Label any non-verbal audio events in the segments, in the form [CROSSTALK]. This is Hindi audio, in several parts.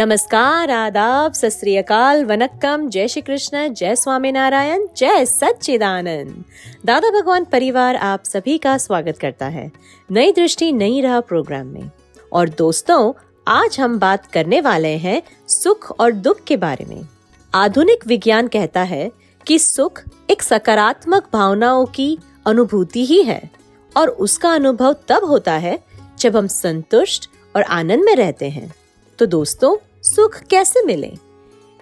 नमस्कार, आदाब अकाल, वनक्कम, जय श्री कृष्ण, जय स्वामी नारायण जय सच्चिदानंद। दादा भगवान परिवार आप सभी का स्वागत करता है नई दृष्टि, नई राह प्रोग्राम में। और दोस्तों, आज हम बात करने वाले हैं सुख और दुख के बारे में। आधुनिक विज्ञान कहता है कि सुख एक सकारात्मक भावनाओं की अनुभूति ही है और उसका अनुभव तब होता है जब हम संतुष्ट और आनंद में रहते हैं। तो दोस्तों सुख कैसे मिले?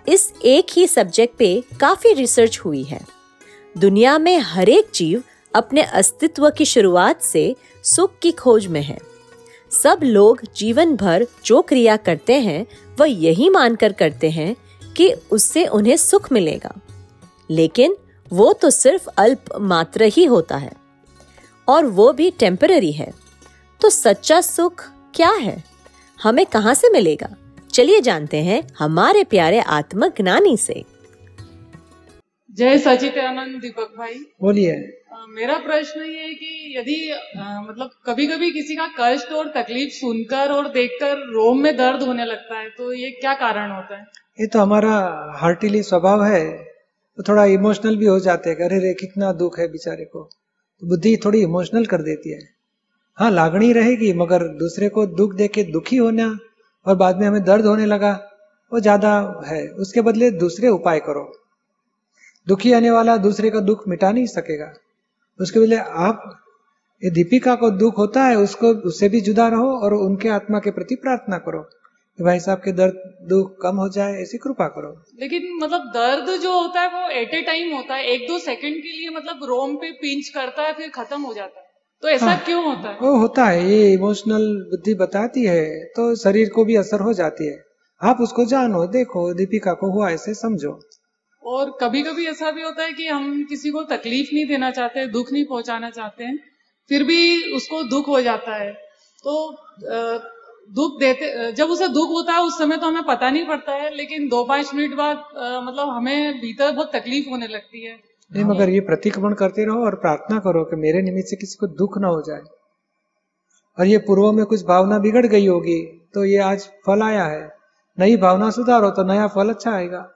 इस एक ही सब्जेक्ट पे काफ़ी रिसर्च हुई है। दुनिया में हर एक जीव अपने अस्तित्व की शुरुआत से सुख की खोज में है। सब लोग जीवन भर जो क्रिया करते हैं, वह यही मानकर करते हैं कि उससे उन्हें सुख मिलेगा। लेकिन वो तो सिर्फ़ अल्प मात्र ही होता है। और वो भी टेम्पररी है। तो सच्चा सुख क्या है? हमें कहाँ से मिलेगा? चलिए जानते हैं हमारे प्यारे आत्मज्ञानी से। जय सचिदानंद दीपक भाई। बोलिए। मेरा प्रश्न ये है कि यदि अ, मतलब कभी कभी किसी का कष्ट और तकलीफ़ सुनकर और देखकर रोम में दर्द होने लगता है तो ये क्या कारण होता है? ये तो हमारा हार्टिली स्वभाव है। तो थोड़ा इमोशनल भी हो जाते हैं अरे रे कितना दुख है बेचारे को। तो बुद्धि थोड़ी इमोशनल कर देती है। हाँ लागणी रहेगी मगर दूसरे को दुख देख के दुखी होना और बाद में हमें दर्द होने लगा। वो ज़्यादा है। उसके बदले दूसरे उपाय करो। दुखी आने वाला दूसरे का दुख मिटा नहीं सकेगा। उसके बदले आप, ये दीपिका को दुख होता है, उसको, उससे भी जुदा रहो और उनके आत्मा के प्रति प्रार्थना करो कि भाई साहब के दर्द, दुख कम हो जाए, ऐसी कृपा करो। लेकिन मतलब दर्द जो होता है वो एट ए टाइम होता है। एक दो सेकंड के लिए मतलब रोम पे पिंच करता है, फिर खत्म हो जाता है। तो ऐसा हाँ। क्यों होता है? वो होता है ये इमोशनल बुद्धि बताती है तो शरीर को भी असर हो जाती है। आप उसको जानो देखो दीपिका को हुआ ऐसे समझो। और कभी कभी ऐसा भी होता है कि हम किसी को तकलीफ़ नहीं देना चाहते दुख नहीं पहुंचाना चाहते हैं फिर भी उसको दुख हो जाता है। तो दुख देते जब उसे दुख होता है उस समय तो हमें पता नहीं पड़ता है लेकिन दो पाँच मिनट बाद मतलब हमें भीतर बहुत तकलीफ़ होने लगती है। नहीं मगर ये प्रतिक्रमण करते रहो और प्रार्थना करो कि मेरे निमित्त से किसी को दुख ना हो जाए। और ये पूर्व में कुछ भावना बिगड़ गई होगी तो ये आज फल आया है। नई भावना सुधारो तो नया फल अच्छा आएगा।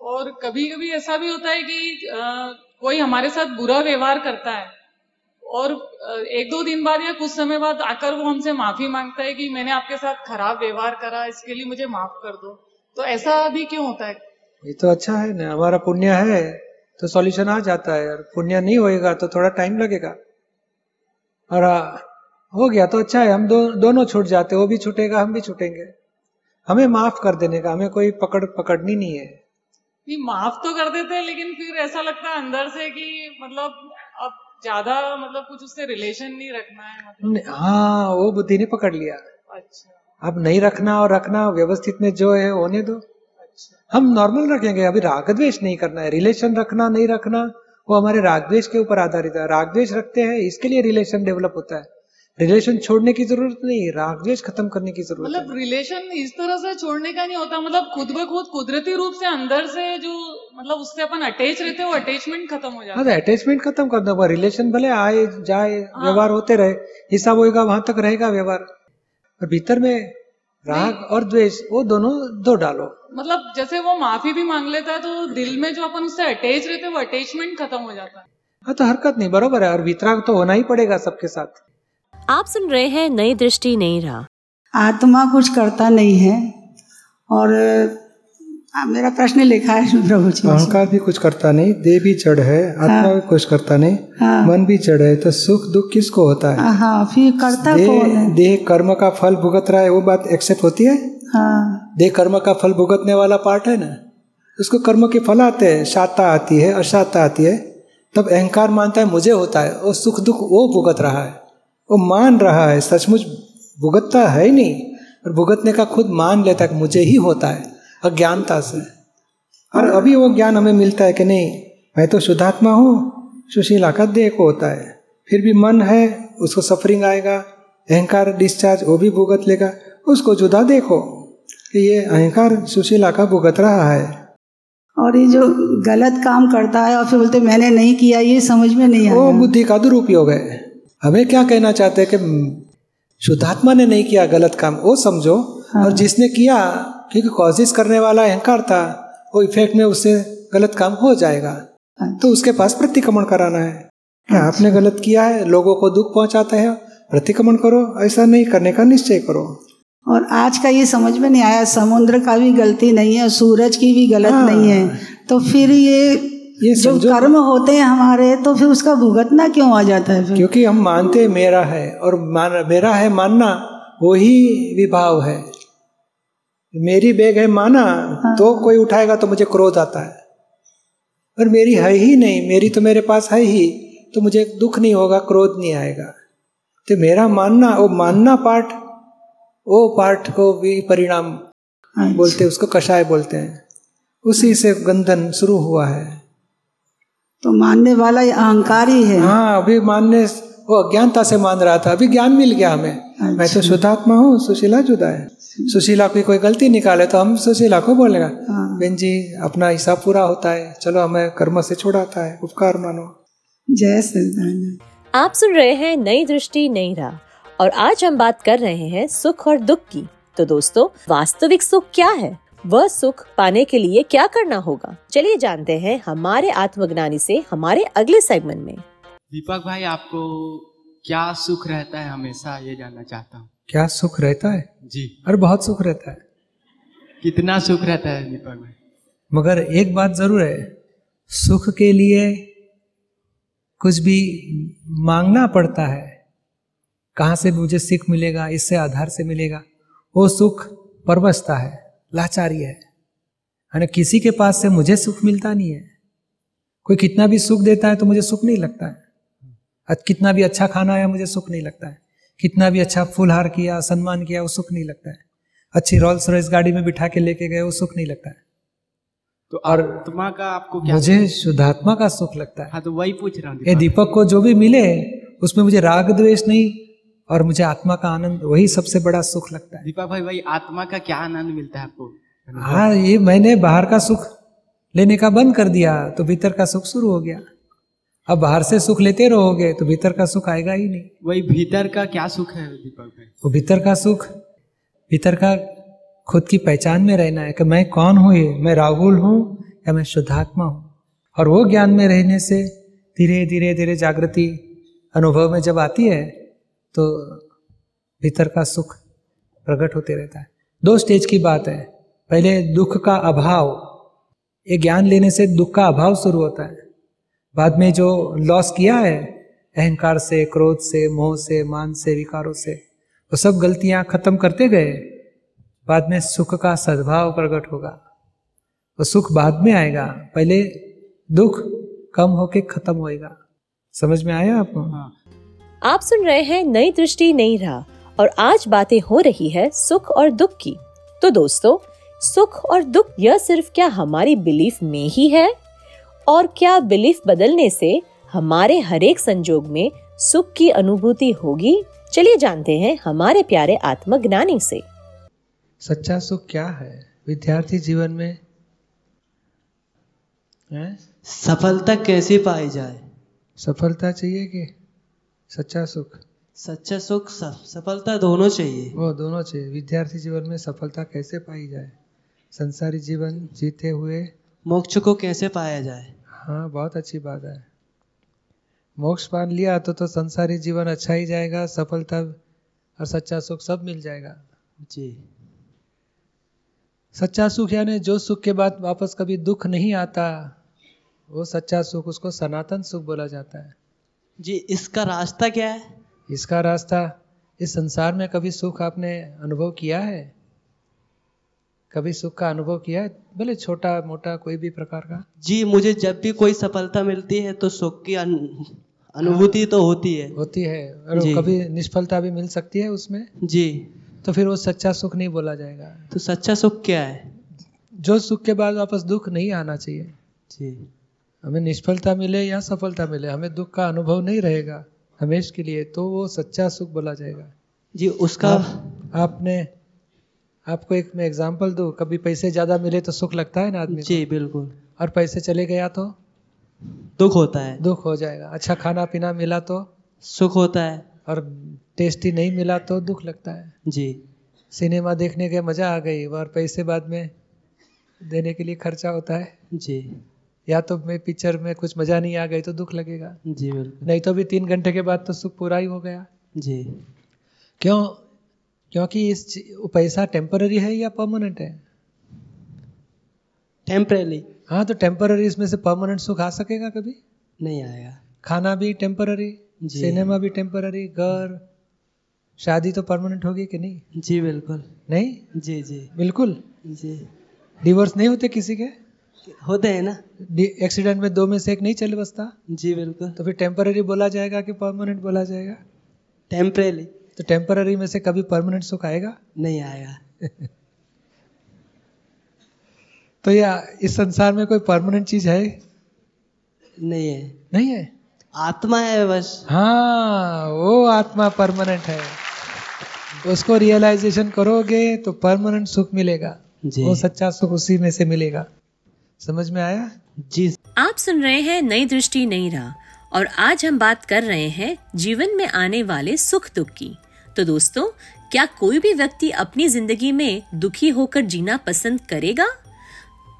और कभी कभी ऐसा भी होता है कि अ, कोई हमारे साथ बुरा व्यवहार करता है और एक दो दिन बाद या कुछ समय बाद आकर वो हमसे माफ़ी माँगता है कि मैंने आपके साथ खराब व्यवहार करा इसके लिए मुझे माफ़ कर दो। तो ऐसा भी क्यों होता है? ये तो अच्छा है ना हमारा पुण्य है। तो सॉल्यूशन आ जाता है और पुण्य नहीं होएगा तो थोड़ा टाइम लगेगा। और हो गया तो अच्छा है। हम दो, दोनों छूट जाते वो भी छूटेगा हम भी छूटेंगे। हमें माफ़ कर देने का हमें कोई पकड़ पकड़नी नहीं है। नहीं माफ़ तो कर देते हैं लेकिन फिर ऐसा लगता है अंदर से कि मतलब अब ज़्यादा मतलब कुछ उससे रिलेशन नहीं रखना है मतलब। हाँ वो बुद्धि ने पकड़ लिया। अच्छा। अब नहीं रखना और रखना व्यवस्थित में जो है होने दो। हम नॉर्मल रखेंगे अभी राग द्वेष नहीं करना है रिलेशन रखना नहीं रखना वो हमारे राग द्वेष के ऊपर आधारित है। राग द्वेष रखते हैं इसके लिए रिलेशन डेवलप होता है। रिलेशन छोड़ने की ज़रूरत नहीं राग द्वेष खत्म करने की ज़रूरत मतलब रिलेशन इस तरह से छोड़ने का नहीं होता मतलब खुद ब खुद कुदरती रूप से अंदर से जो मतलब उससे अपन अटैच रहते हैं वो अटैचमेंट खत्म हो जाता हाँ है। तो अटैचमेंट खत्म कर दो रिलेशन भले आए जाए हाँ। व्यवहार होते रहे हिसाब होगा वहाँ तक रहेगा व्यवहार। और भीतर में राग और द्वेष वो दोनों दो डालो। मतलब जैसे वो माफ़ी भी मांग लेता है तो दिल में जो अपन उससे अटैच रहते हैं वो अटैचमेंट खत्म हो जाता है। हाँ तो हरकत नहीं बरोबर है और वितराग तो होना ही पड़ेगा सबके साथ। आप सुन रहे हैं नई दृष्टि नहीं रहा। आत्मा कुछ करता नहीं है और आ, मेरा प्रश्न लिखा है [LAUGHS] प्रभु जी। अहंकार भी कुछ करता नहीं देह भी जड़ है आत्मा हाँ, भी कुछ करता नहीं हाँ। मन भी जड़ है तो सुख दुख किसको होता है? हाँ फिर करता कौन है? देह कर्म का फल भुगत रहा है वो बात एक्सेप्ट होती है? हाँ। देह कर्म का फल भुगतने वाला पार्ट है ना? उसको कर्म के फल आते हैं, शाता आती है, अशाता आती है। तब अहंकार मानता है, मुझे होता है, और सुख दुख वो भुगत रहा है। वो मान रहा है, सचमुच भुगतता है ही नहीं और भुगतने का खुद मान लेता है कि मुझे ही होता है, अज्ञानता से। और अभी वो ज्ञान हमें मिलता है कि नहीं, मैं तो शुद्धात्मा हूँ, सुशीला का देह को होता है। फिर भी मन है, उसको सफरिंग आएगा, अहंकार डिस्चार्ज वो भी भुगत लेगा, उसको जुदा देखो। कि ये अहंकार सुशीला का भुगत रहा है। और ये जो गलत काम करता है और फिर बोलते मैंने नहीं किया ये समझ में नहीं वो बुद्धि का दुरुपयोग है। हमें क्या कहना चाहते हैं कि शुद्धात्मा ने नहीं किया गलत काम वो समझो। हाँ। और जिसने किया क्योंकि कॉजेस करने वाला अहंकार था वो इफ़ेक्ट में उससे गलत काम हो जाएगा। हाँ। तो उसके पास प्रतिक्रमण कराना है। क्या आपने गलत किया है? लोगों को दुख पहुंचाते हैं? प्रतिक्रमण करो ऐसा नहीं करने का निश्चय करो। और आज का ये समझ में नहीं आया समुद्र का भी गलती नहीं है सूरज की भी गलत हाँ। नहीं है। तो फिर ये ये जो कर्म होते हैं हमारे तो फिर उसका भुगतना क्यों आ जाता है फिर? क्योंकि हम मानते हैं मेरा है और मान मेरा है मानना वो ही विभाव है। मेरी बैग है माना हाँ। तो कोई उठाएगा तो मुझे क्रोध आता है। और मेरी है ही नहीं मेरी तो मेरे पास है ही तो मुझे दुख नहीं होगा क्रोध नहीं आएगा। तो मेरा मानना वो मानना पार्ट वो पार्ट को भी परिणाम अच्छा। बोलते हैं उसको कषाय बोलते हैं। उसी से बंधन शुरू हुआ है। तो मानने वाला ये अहंकार ही है। हाँ अभी मानने वो अज्ञानता से मान रहा था। अभी ज्ञान मिल गया हमें। मैं तो शुद्धात्मा हूँ सुशीला जुदा है। सुशीला की कोई गलती निकाले तो हम सुशीला को बोलेगा हाँ। बहन जी अपना हिसाब पूरा होता है। चलो हमें कर्म से छुड़ाता है। उपकार मानो। जय सच्चिदानंद आप सुन रहे हैं नई दृष्टि नई राह। और आज हम बात कर रहे हैं सुख और दुख की। तो दोस्तों वास्तविक सुख क्या है? वह सुख पाने के लिए क्या करना होगा? चलिए जानते हैं हमारे आत्मज्ञानी से हमारे अगले सेगमेंट में। दीपक भाई आपको क्या सुख रहता है? हमेशा ये जानना चाहता हूँ। क्या सुख रहता है? जी। और बहुत सुख रहता है। कितना सुख रहता है दीपक भाई? मगर एक बात ज़रूर है सुख के लिए कुछ भी मांगना पड़ता है। कहाँ से मुझे सीख मिलेगा इससे आधार से मिलेगा? वो सुख परवशता है लाचारी है। यानी किसी के पास से मुझे सुख मिलता नहीं है। कोई कितना भी सुख देता है तो मुझे सुख नहीं लगता है। कितना भी अच्छा खाना आया मुझे सुख नहीं लगता है। कितना भी अच्छा फूलहार किया सम्मान किया वो सुख नहीं लगता है। अच्छी रॉल्स रॉयस गाड़ी में बिठा के लेके गए वो सुख नहीं लगता है। तो आत्मा का आपको क्या मुझे शुद्धात्मा का सुख लगता है। हाँ तो वही पूछ रहा हूँ ये दीपक। दीपक को जो भी मिले उसमें मुझे राग द्वेष नहीं और मुझे आत्मा का आनंद वही सबसे बड़ा सुख लगता है। दीपा भाई भाई आत्मा का क्या आनंद मिलता है आपको? हाँ ये मैंने बाहर का सुख लेने का बंद कर दिया तो भीतर का सुख शुरू हो गया। अब बाहर से सुख लेते रहोगे तो भीतर का सुख आएगा ही नहीं। वही भीतर का क्या सुख है दीपक भाई? वो भीतर का सुख भीतर का खुद की पहचान में रहना है कि मैं कौन हूँ ये? मैं राहुल हूँ या मैं शुद्धात्मा हूँ? और वो ज्ञान में रहने से धीरे धीरे धीरे जागृति अनुभव में जब आती है तो भीतर का सुख प्रकट होते रहता है। दो स्टेज की बात है। पहले दुख का अभाव। ये ज्ञान लेने से दुख का अभाव शुरू होता है। बाद में जो लॉस किया है, अहंकार से, क्रोध से, मोह से, मान से, विकारों से, वो सब गलतियाँ खत्म करते गए। बाद में सुख का सद्भाव प्रकट होगा। वो सुख बाद में आएगा। पहले दुख कम होके खत्म होएगा। समझ में आया आपको? हाँ। आप सुन रहे हैं नई दृष्टि नई राह और आज बातें हो रही है सुख और दुख की। तो दोस्तों सुख और दुख यह सिर्फ़ क्या हमारी बिलीफ में ही है? और क्या बिलीफ बदलने से हमारे हर एक संजोग में सुख की अनुभूति होगी? चलिए जानते हैं हमारे प्यारे आत्मज्ञानी से। सच्चा सुख क्या है विद्यार्थी जीवन में? है? सफलता कैसे पाई जाए? सफलता चाहिए कि सच्चा सुख। सच्चा सुख सफलता दोनों चाहिए। वो दोनों चाहिए। विद्यार्थी जीवन में सफलता कैसे पाई जाए? संसारी जीवन जीते हुए। मोक्ष को कैसे पाया जाए? हाँ बहुत अच्छी बात है। मोक्ष पान लिया तो तो संसारी जीवन अच्छा ही जाएगा सफलता और सच्चा सुख सब मिल जाएगा। जी। सच्चा सुख यानी जो सुख के बाद वापस कभी दुख नहीं आता वो सच्चा सुख उसको सनातन सुख बोला जाता है। जी इसका रास्ता क्या है? इसका रास्ता इस संसार में कभी सुख आपने अनुभव किया है? कभी सुख का अनुभव किया है? भले छोटा मोटा कोई भी प्रकार का। जी मुझे जब भी कोई सफलता मिलती है तो सुख की अनु- अनुभूति तो होती है। होती है और कभी निष्फलता भी मिल सकती है उसमें। जी। तो फिर वो सच्चा सुख नहीं बोला जाएगा। तो सच्चा सुख क्या है? जो सुख के बाद वापस दुख नहीं आना चाहिए। जी। हमें निष्फलता मिले या सफलता मिले हमें दुख का अनुभव नहीं रहेगा हमेश के लिए तो वो सच्चा सुख बोला जाएगा। जी उसका आप, आपने आपको एक मैं एग्जांपल दूँ कभी पैसे ज़्यादा मिले तो सुख लगता है ना आदमी जी बिल्कुल। और पैसे चले गया तो? दुख होता है। दुख हो जाएगा। अच्छा खाना पीना मिला तो? सुख होता है। और टेस्टी नहीं मिला तो दुख लगता है। जी। सिनेमा देखने के मज़ा आ गई और पैसे बाद में देने के लिए खर्चा होता है। जी। या तो मैं पिक्चर में कुछ मज़ा नहीं आ गई तो दुख लगेगा। जी बिल्कुल। नहीं तो भी तीन घंटे के बाद तो सुख पूरा ही हो गया। जी। क्यों? क्योंकि इस पैसा टेम्पररी है या परमानेंट है? टेम्परेली हाँ तो टेम्पररी इसमें से परमानेंट सुख आ सकेगा कभी? नहीं आएगा। खाना भी टेम्पररी सिनेमा भी टेम्पररी घर शादी तो परमानेंट होगी कि नहीं? जी बिल्कुल। नहीं? जी जी। बिल्कुल। जी। डिवोर्स नहीं होते किसी के? होते हैं ना? एक्सीडेंट में दो में से एक नहीं चल बसता? जी बिल्कुल। तो फिर टेम्पररी बोला जाएगा कि परमानेंट बोला जाएगा? टेम्परेली तो टेम्पररी में से कभी परमानेंट सुख आएगा? नहीं आएगा [LAUGHS] तो या इस संसार में कोई परमानेंट चीज़ है? नहीं है। नहीं है? आत्मा है बस। हाँ वो आत्मा परमानेंट है। उसको रियलाइजेशन करोगे तो परमानेंट सुख मिलेगा। जी। वो सच्चा सुख उसी में से मिलेगा। समझ में आया? जी। आप सुन रहे हैं नई दृष्टि नई राह और आज हम बात कर रहे हैं जीवन में आने वाले सुख दुख की। तो दोस्तों क्या कोई भी व्यक्ति अपनी ज़िंदगी में दुखी होकर जीना पसंद करेगा?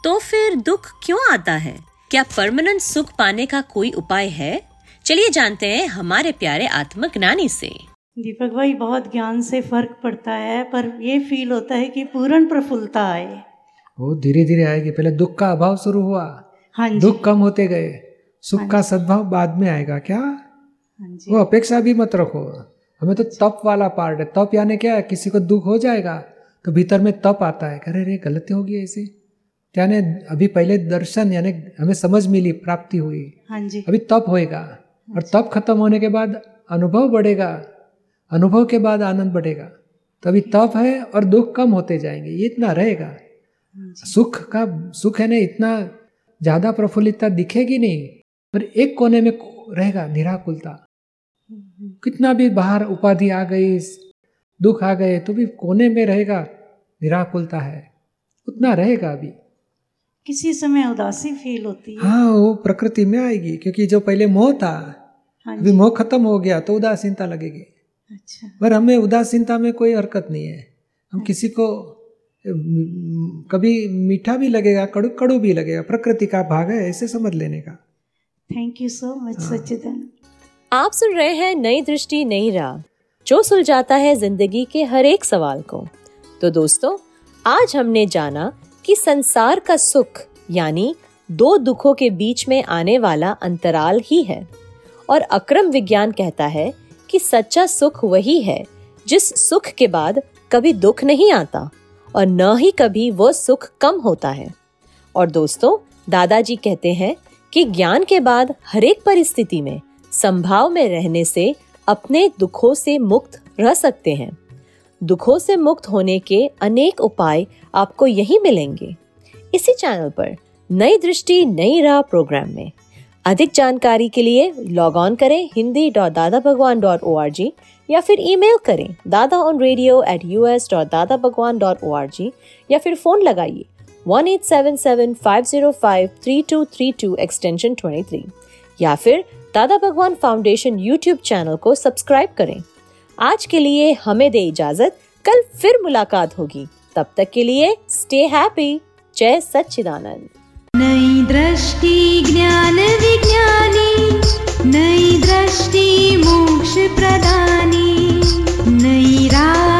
तो फिर दुख क्यों आता है? क्या परमानेंट सुख पाने का कोई उपाय है? चलिए जानते हैं हमारे प्यारे आत्मज्ञानी से। दीपक भाई बहुत ज्ञान से फ़र्क पड़ता है पर ये फील होता है कि पूर्ण प्रफुल्लता आए। वो धीरे धीरे आएगी। पहले दुख का अभाव शुरू हुआ। हाँ जी। दुख कम होते गए। सुख हाँ का सद्भाव बाद में आएगा। क्या? हाँ जी। वो अपेक्षा भी मत रखो। हमें तो तप वाला पार्ट है। तप यानी क्या? है किसी को दुख हो जाएगा तो भीतर में तप आता है। अरे रे गलती होगी ऐसी। यानी अभी पहले दर्शन यानी हमें समझ मिली प्राप्ति हुई। हाँ जी। अभी तप होएगा। और तप खत्म होने के बाद अनुभव बढ़ेगा। अनुभव के बाद आनंद बढ़ेगा। तो अभी तप है और दुख कम होते जाएँगे। ये इतना रहेगा। सुख का सुख है ना इतना ज़्यादा प्रफुल्लितता दिखेगी नहीं पर एक कोने में रहेगा निराकुलता। कितना भी बाहर उपाधि आ गई दुख आ गए तो भी कोने में रहेगा निराकुलता है। उतना रहेगा अभी। किसी समय उदासी फील होती है। हाँ वो प्रकृति में आएगी क्योंकि जो पहले मोह था हाँ अभी मोह खत्म हो गया तो उदासीनता लगेगी। अच्छा। पर हमें उदासीनता में कोई हरकत नहीं है। हम किसी को कभी मीठा भी लगेगा कड़ू कड़ू भी लगेगा प्रकृति का भाग है ऐसे समझ लेने का। Thank you so much Sachchidanand आप सुन रहे हैं नई दृष्टि नई राह। जो सुलझाता है ज़िंदगी के हर एक सवाल को। तो दोस्तों आज हमने जाना कि संसार का सुख यानी दो दुखों के बीच में आने वाला अंतराल ही है। और अक्रम विज्ञान कहता है कि सच्चा सुख वही है जिस सुख के बाद कभी दुख नहीं आता। और न ही कभी वो सुख कम होता है। और दोस्तों, दादाजी कहते हैं कि ज्ञान के बाद हर एक परिस्थिति में, संभाव में रहने से अपने दुखों से मुक्त रह सकते हैं। दुखों से मुक्त होने के अनेक उपाय आपको यही मिलेंगे। इसी चैनल पर नई दृष्टि, नई राह प्रोग्राम में। अधिक जानकारी के लिए लॉग ऑन करें Hindi dot Dada Bhagwan dot O R G या फिर ईमेल करें Dada on radio at U S dot Dada Bhagwan dot O R G या फिर फ़ोन लगाइए one eight seven seven five zero five three two three two extension twenty three या फिर Dada Bhagwan foundation YouTube channel को सब्सक्राइब करें। आज के लिए हमें दे इजाज़त, कल फिर मुलाकात होगी। तब तक के लिए स्टे हैप्पी जय सच्चिदानंद। नई दृष्टि, ज्ञान विज्ञानी। नै दृष्टि मोक्षप्रदानी नैरा